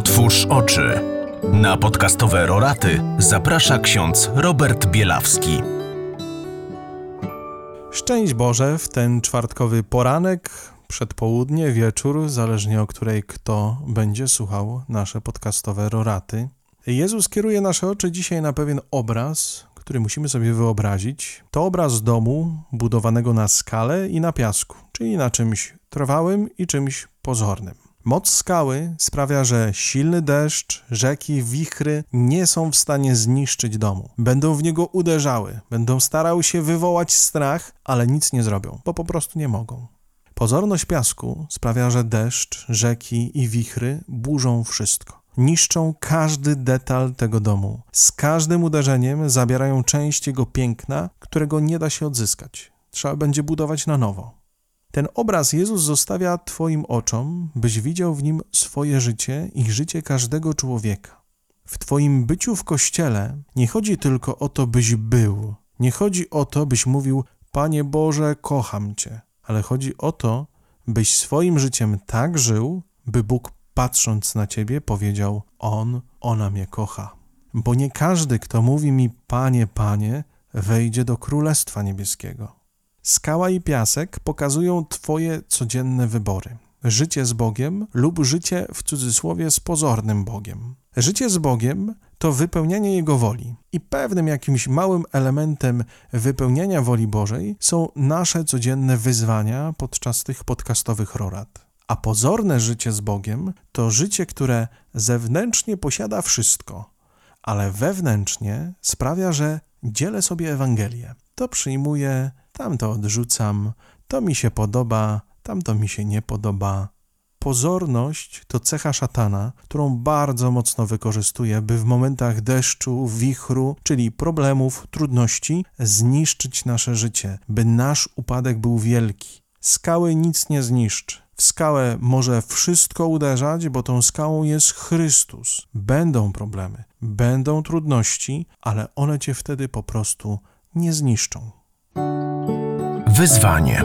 Otwórz oczy. Na podcastowe roraty zaprasza ksiądz Robert Bielawski. Szczęść Boże w ten czwartkowy poranek, przedpołudnie, wieczór, zależnie o której kto będzie słuchał nasze podcastowe roraty. Jezus kieruje nasze oczy dzisiaj na pewien obraz, który musimy sobie wyobrazić. To obraz domu budowanego na skale i na piasku, czyli na czymś trwałym i czymś pozornym. Moc skały sprawia, że silny deszcz, rzeki, wichry nie są w stanie zniszczyć domu. Będą w niego uderzały, będą starały się wywołać strach, ale nic nie zrobią, bo po prostu nie mogą. Pozorność piasku sprawia, że deszcz, rzeki i wichry burzą wszystko. Niszczą każdy detal tego domu. Z każdym uderzeniem zabierają część jego piękna, którego nie da się odzyskać. Trzeba będzie budować na nowo. Ten obraz Jezus zostawia Twoim oczom, byś widział w nim swoje życie i życie każdego człowieka. W Twoim byciu w kościele nie chodzi tylko o to, byś był, nie chodzi o to, byś mówił: Panie Boże, kocham Cię, ale chodzi o to, byś swoim życiem tak żył, by Bóg patrząc na Ciebie powiedział: On, ona mnie kocha. Bo nie każdy, kto mówi mi: Panie, Panie, wejdzie do Królestwa Niebieskiego. Skała i piasek pokazują Twoje codzienne wybory. Życie z Bogiem lub życie w cudzysłowie z pozornym Bogiem. Życie z Bogiem to wypełnianie Jego woli. I pewnym jakimś małym elementem wypełniania woli Bożej są nasze codzienne wyzwania podczas tych podcastowych rorat. A pozorne życie z Bogiem to życie, które zewnętrznie posiada wszystko, ale wewnętrznie sprawia, że dzielę sobie Ewangelię. To przyjmuję tam to odrzucam, to mi się podoba, tam to mi się nie podoba. Pozorność to cecha szatana, którą bardzo mocno wykorzystuje, by w momentach deszczu, wichru, czyli problemów, trudności, zniszczyć nasze życie, by nasz upadek był wielki. Skały nic nie zniszczy. W skałę może wszystko uderzać, bo tą skałą jest Chrystus. Będą problemy, będą trudności, ale one cię wtedy po prostu nie zniszczą. Wyzwanie.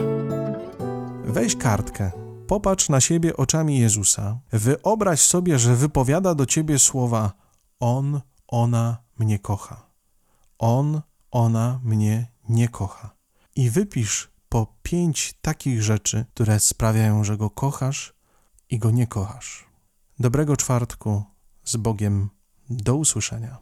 Weź kartkę, popatrz na siebie oczami Jezusa, wyobraź sobie, że wypowiada do ciebie słowa: On, ona mnie kocha. On, ona mnie nie kocha. I wypisz po pięć takich rzeczy, które sprawiają, że go kochasz i go nie kochasz. Dobrego czwartku z Bogiem. Do usłyszenia.